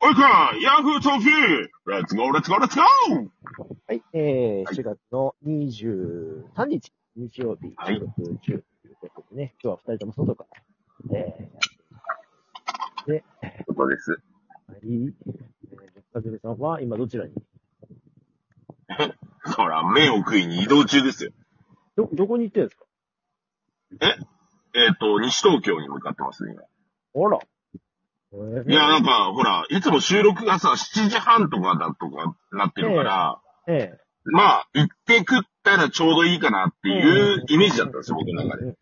おいか、ヤフートークレッツゴーレッツゴーレッツゴーはい、えー、はい4月の23日、日曜日、はい収録中ということでね、今日は二人とも外から、えー、で、そうです。はい、えー、かずるさんは今どちらに？ほら、麺を食いに移動中ですよ。ど、どこに行ってるんですか？え？っ、と、西東京に向かってます、今。あら。えー。いや、なんか、ほら、いつも収録がさ、7時半とかだとかなってるから、ええ。まあ、行って食ったらちょうどいいかなっていうイメージだったんですよ、僕の中で。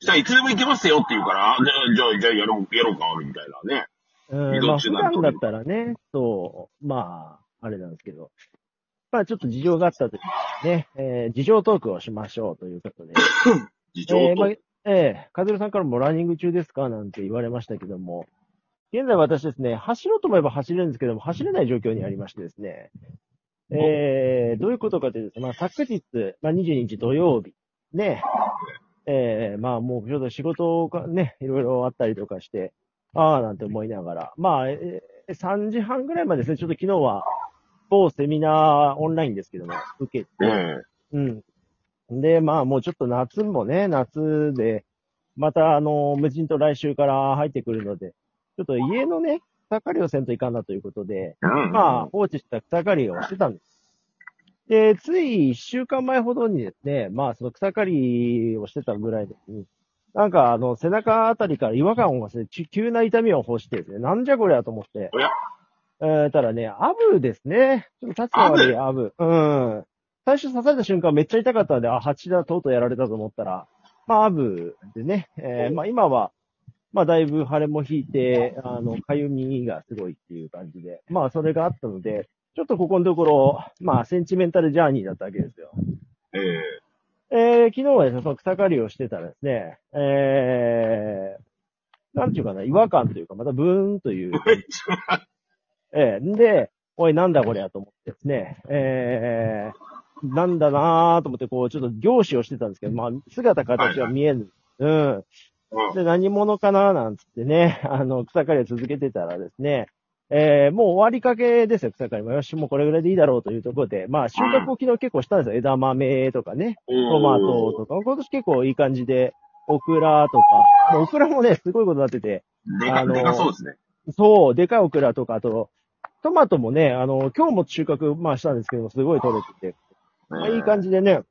じゃあ、いつでも行けますよって言うから、じゃあ、じゃあ、じゃあやろう、やろうか、みたいなね。うん、移まあ普動中なんと段だったらね、そう、まあ、あれなんですけど、まあちょっと事情があったときにね、えー、事情トークをしましょうということで、事情と。えーまあ、ええカズルさんからもランニング中ですかなんて言われましたけども、現在私ですね、走ろうと思えば走れるんですけども、走れない状況にありましてですね、えー、どういうことかというと、まあ昨日、まあ22日土曜日、ね、えー、まあもうちょっと仕事がね、いろいろあったりとかして、ああなんて思いながら、まあ、えー3時半ぐらいまでですね、ちょっと昨日は、某セミナーオンラインですけども、受けて、えうん。で、まあもうちょっと夏もね、夏で、またあの、無人と来週から入ってくるので、ちょっと家のね、草刈りをせんといかんなということで。まあ放置した草刈りをしてたんです。で、つい一週間前ほどにですね、まあその草刈りをしてたぐらいですね、なんかあの背中あたりから違和感を忘れ、ち急な痛みを欲してですね、なんじゃこりゃと思っておや、えー、ただね、アブですね。ちょっと立つの悪いアブ？うん。最初刺された瞬間めっちゃ痛かったんで、あ、蜂だ、とうとうやられたと思ったら、まあ、アブでね、えーまあ今は、まあだいぶ腫れも引いて、あの、かゆみがすごいっていう感じで、まあそれがあったので、ちょっとここのところ、まあセンチメンタルジャーニーだったわけですよ。えええー、昨日はですね、その草刈りをしてたらですね、えー、なんていうかな、違和感というか、またブーンという ええんで、おい、なんだこりゃと思ってですね、ええなんだなーと思って、こう、ちょっと凝視をしてたんですけど、まあ、姿形は見えぬ。うん。うんで、何者かななんつってね、あの、草刈りを続けてたらですね、えー、もう終わりかけですよ、草刈りも。よし、もうこれぐらいでいいだろうというところで、まあ、収穫を昨日結構したんですよ。枝豆とかね、トマトとか。今年結構いい感じで、オクラとか、オクラもね、すごいことになってて、でか、あのでかそうですね。そう、でかいオクラとか、あと、トマトもね、あの、今日も収穫、まあしたんですけども、すごい取れてて、まあ、いい感じでね、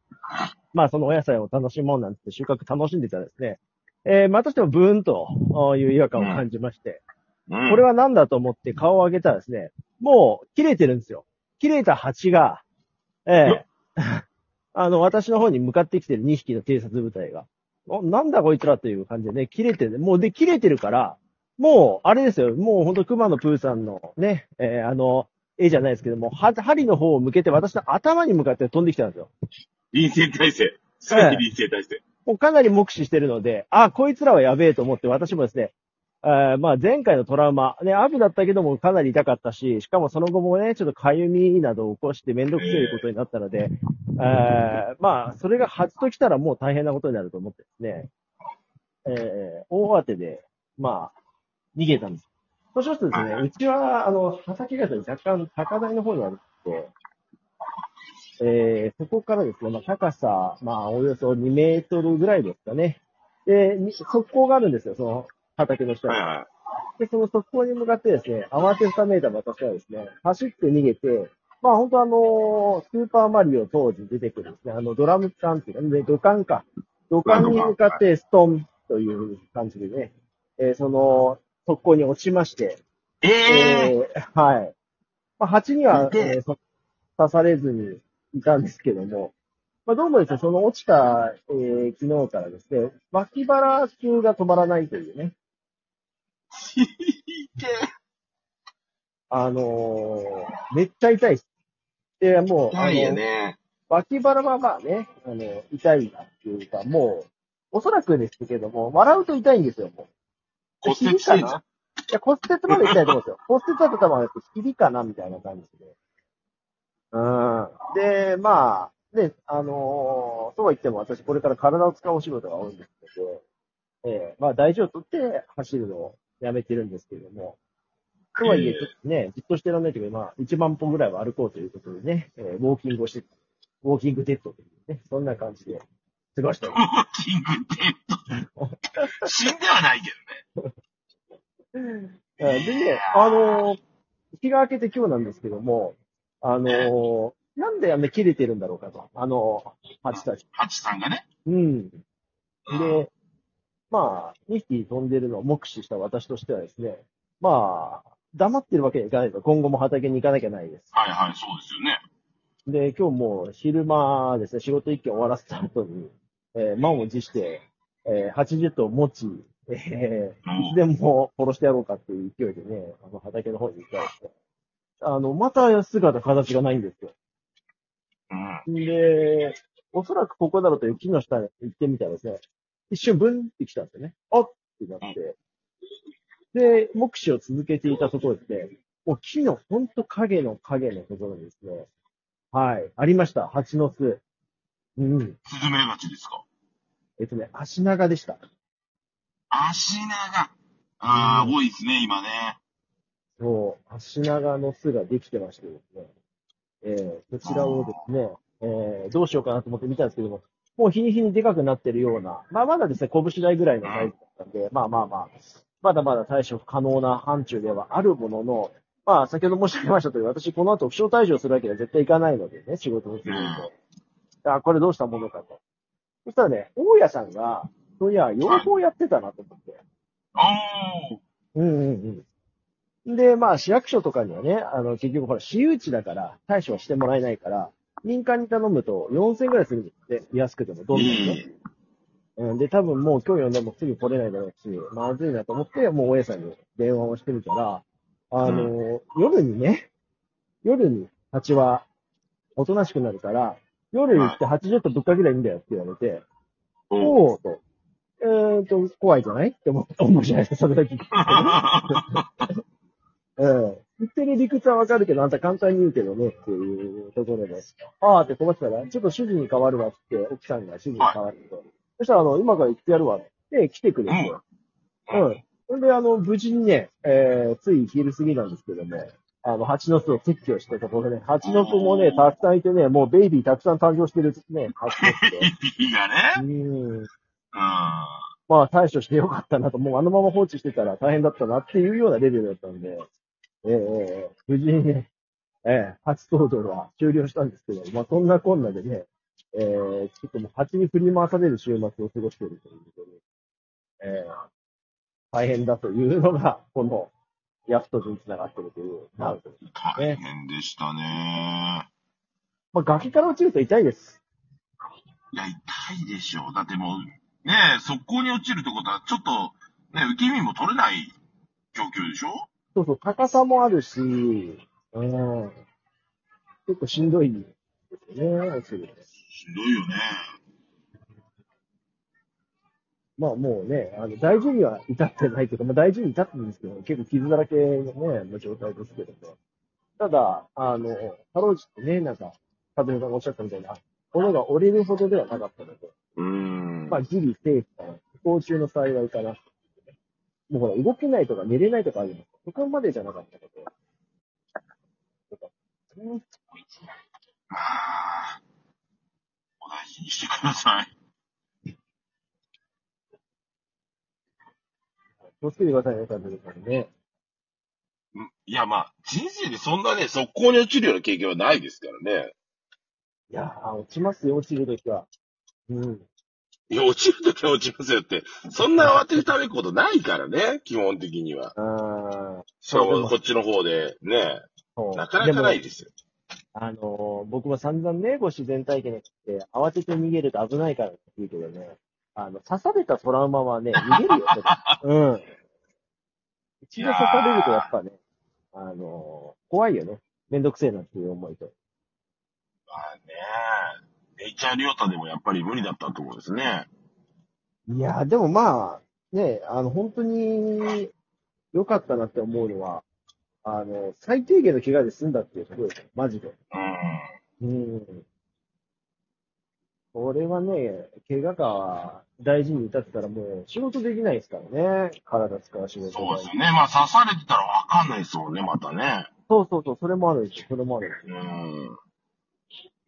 まあそのお野菜を楽しもうなんて収穫楽しんでたらですね、えー、またしてもブーンという違和感を感じまして、うん、これは何だと思って顔を上げたらですね、もう切れてるんですよ。切れた蜂が、ええ あの、私の方に向かってきてる2匹の偵察部隊が、おなんだこいつらという感じでね、切れてる。もうで、切れてるから、もう、あれですよ、もうほんと熊野プーさんのね、えーあの、絵じゃないですけども、は針の方を向けて私の頭に向かって飛んできたんですよ。臨戦態勢。すべて臨戦態勢。もうかなり目視してるので、あ、こいつらはやべえと思って私もですね、えーまあ前回のトラウマ、ね、アブだったけどもかなり痛かったし、しかもその後もね、ちょっと痒みなどを起こしてめんどくせえことになったので、えーまあそれが初と来たらもう大変なことになると思ってですね、えー大慌てで、まあ、逃げたんです。そうしますとですね、うちは、あの、畑が若干高台の方にあるって、えーそこからですね、まあ、高さ、まあ、およそ2メートルぐらいですかね。で、に側溝があるんですよ、その畑の下に。はいはで、その側溝に向かってですね、慌てふためいた私はですね、走って逃げて、まあ本当あのスーパーマリオ当時出てくるですね、あのドラム缶っていうか、ね、土管か。土管に向かってストンという感じでね、えーその側溝に落ちまして、い。えええーはい。まあ、蜂には、痛ええーそ刺されずにいたんですけども、まあ、どうもですね、その落ちた、えー昨日からですね、脇腹痛が止まらないというね、ー。いけあのーめっちゃ痛いです。で、もう、あ痛いよの、ね。脇腹はまあね、あの、痛いなっていうか、もう、おそらくですけども、笑うと痛いんですよ、もう。骨折してんじゃん。いや、骨折まで痛いと思うんですよ。骨折だと多分ひびかなみたいな感じで。うん。で、まあ、ね、あのーそうは言っても私これから体を使うお仕事が多いんですけど、ええまあ大事をとって走るのをやめてるんですけれども、とはいえ、ちょっとね、じっとしてらんないというか、まあ、1万歩ぐらいは歩こうということでね、えーウォーキングをして、ウォーキングデッドというね、そんな感じで過ごしてまウォーキングデッド。死んではないけどね。でね、あのー日が明けて今日なんですけども、あのーなんであんな切れてるんだろうかと。あのー、ハチたち。ハチさんがね。うん。うんで、まあ、2匹飛んでるのを目視した私としてはですね、まあ、黙ってるわけにはいかないと。今後も畑に行かなきゃないです。はいはい、そうですよね。で、今日もう昼間ですね、仕事一件終わらせた後に、えー満を持して、えー80頭持ち、えーいつでも殺してやろうかっていう勢いでね、あの畑の方に行ったらですね、あの、また姿形がないんですよ。うん。で、おそらくここだろうという木の下に行ってみたらですね、一瞬ブンって来たんですよね。あっってなって。で、目視を続けていたところですね、もう木のほんと影の影のところにですね、はい、ありました。蜂の巣。うん。スズメバチですか？えっとね、足長でした。足長。ああ、多いですね、今ね。そう、足長の巣ができてましてですね、えー、こちらをですね、えー、どうしようかなと思って見たんですけども、もう日に日にでかくなってるような、まあまだですね、拳台ぐらいのサイズだったんで、まあまあまあ、まだまだ対処可能な範疇ではあるものの、まあ先ほど申し上げましたとおり、私この後負傷退場するわけには絶対いかないのでね、仕事をするんで。あ、これどうしたものかと。そしたらね、大家さんが、そういや、養蜂やってたなと思って。おー。うんうんうん。で、まあ、市役所とかにはね、あの、結局ほら、私有地だから、対処はしてもらえないから、民間に頼むと4000ぐらいするんで安くても、どんどんね。うん、で、多分もう今日呼んでもすぐ来れないだろうし、まずいなと思って、もう大家さんに電話をしてみたら、あの、夜にね、夜に蜂はおとなしくなるから、夜行って80とぶっかけりゃいいんだよって言われて、おー。おーと、えーと、怖いじゃないって思って、思うじゃないですか、それだけ聞くとね。うん。言ってる理屈はわかるけど、あんた簡単に言うけどね、っていうところで。あーって困ってたら、ちょっと主人に変わるわって、奥さんが主人に変わると。そしたら、あの、今から行ってやるわって来てくれて。うん。それで、あの、無事にね、えー、つい昼過ぎなんですけども、あの、蜂の巣を撤去してところでね、蜂の子もね、たくさんいてね、もうベイビーたくさん誕生してるね、蜂の巣で。いいがね。うん。うん。まあ、対処してよかったなと、もうあのまま放置してたら大変だったなっていうようなレベルだったんで、ええええ無事にね、ええ初登場は終了したんですけど、まあそんなこんなでね、ええちょっともう蜂に振り回される週末を過ごしているということで、ええ大変だというのが、この、ヤフトにつながっているという、なると。大変でしたね。まあ崖から落ちると痛いです。いや、痛いでしょう。だってもう、ねえ、速攻に落ちるってことは、ちょっと、ね、受け身も取れない状況でしょ？そうそう、高さもあるし、うん。結構しんどいですよね、落ちると。しんどいよね。まあもうね、あの、大事には至ってないというか、まあ大事に至ってるんですけど、結構傷だらけのね、の状態ですけども。ただ、あの、かろうじてね、なんか、風間さんがおっしゃったみたいな、物が折れるほどではなかったので、うーん。まあギリセーフかな。不幸中の幸いかな。もうほら、動けないとか寝れないとかあるの。そこまでじゃなかったので。うんまあ、お大事にしてください。気をつけてくださいね、風間さんね。うんいや、まあ、人生でそんなね、速攻に落ちるような経験はないですからね。いやー、落ちますよ、落ちるときは。うん。いや、落ちるときは落ちますよって、そんな慌てるためことないからね、基本的には。あー、しかも、そうこっちの方で、ね。なかなかないですよ。あのー僕も散々ね、ご自然体験って、慌てて逃げると危ないからって言うけどね、あの、刺されたトラウマはね、逃げるよ、うん。一度刺されるとやっぱね、あのー怖いよね。めんどくせえなっていう思いと。まあね、ネイチャーリオタでもやっぱり無理だったと思うんですね。いやー、でもまあ、ね、あの、本当に良かったなって思うのは、あの、最低限の怪我で済んだっていうところですよ。マジで。うん。うん。これはね、怪我が大事に至ってたらもう仕事できないですからね。体使う仕事そうですよね。まあ刺されてたらわかんないですもんね、またね。そうそうそう、それもあるんですよ。それもあるんですよ。うん。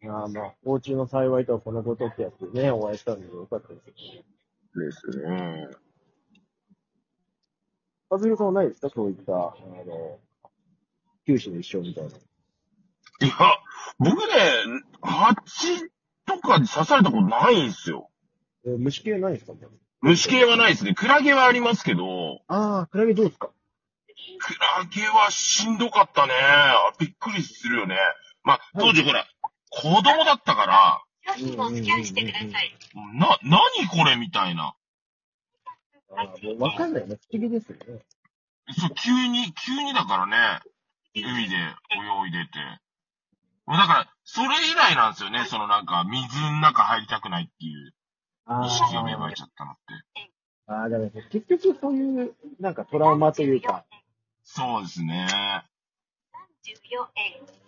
いやーまあ、大中の幸いとはこのことってやつでね、お会いしたんでよかったですよ。ですね。和弘さんはないですか？そういった、あの、九死の一生みたいな。いや、僕ね、蜂とかに刺されたことないんですよ。えー虫系はないですか？虫系はないですね。クラゲはありますけど、ああ、クラゲどうですか？クラゲはしんどかったね。びっくりするよね。まあ、当時ほら、子供だったから、商品をスキャンしてください。な、なにこれみたいな。あーもうわかんないね。不思議ですよね。そう、急に、急にだからね、海で泳いでて。もうだから、それ以来なんですよね、そのなんか、水の中入りたくないっていうあ意識が芽生えちゃったのって。あー、だから結局そういう、なんかトラウマというか、そうですね。34円。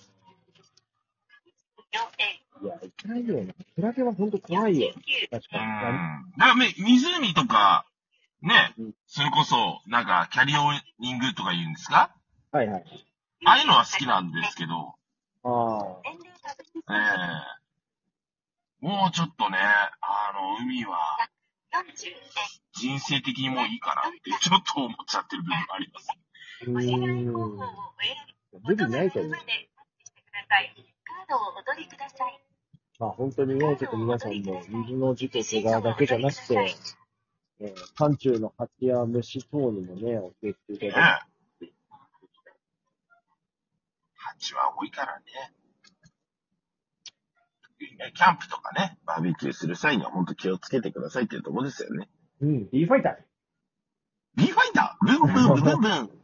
4円。いや、いけないよな。クラゲは本当怖いよ。確うん。だかに。からめ、湖とか、ねうん、それこそ、なんか、キャリオニングとか言うんですか？はいはい。ああいうのは好きなんですけど、あ年齢確え認えもうちょっとね、あの、海は、40円。人生的にもういいかなって、ちょっと思っちゃってる部分があります。あ。うん。方法をお選びルビーないけどねドをお取りください。まあ本当にね、ちょっと皆さんも水の事故、怪我だけじゃなくて、えー、寒中の蜂や虫等にもね、お気をつけいただいて。ね蜂は多いからね。キャンプとかね、バーベキューする際には本当気をつけてくださいっていうところですよね。うん、D ファイター。ビーファイター？ブンブンブンブンブン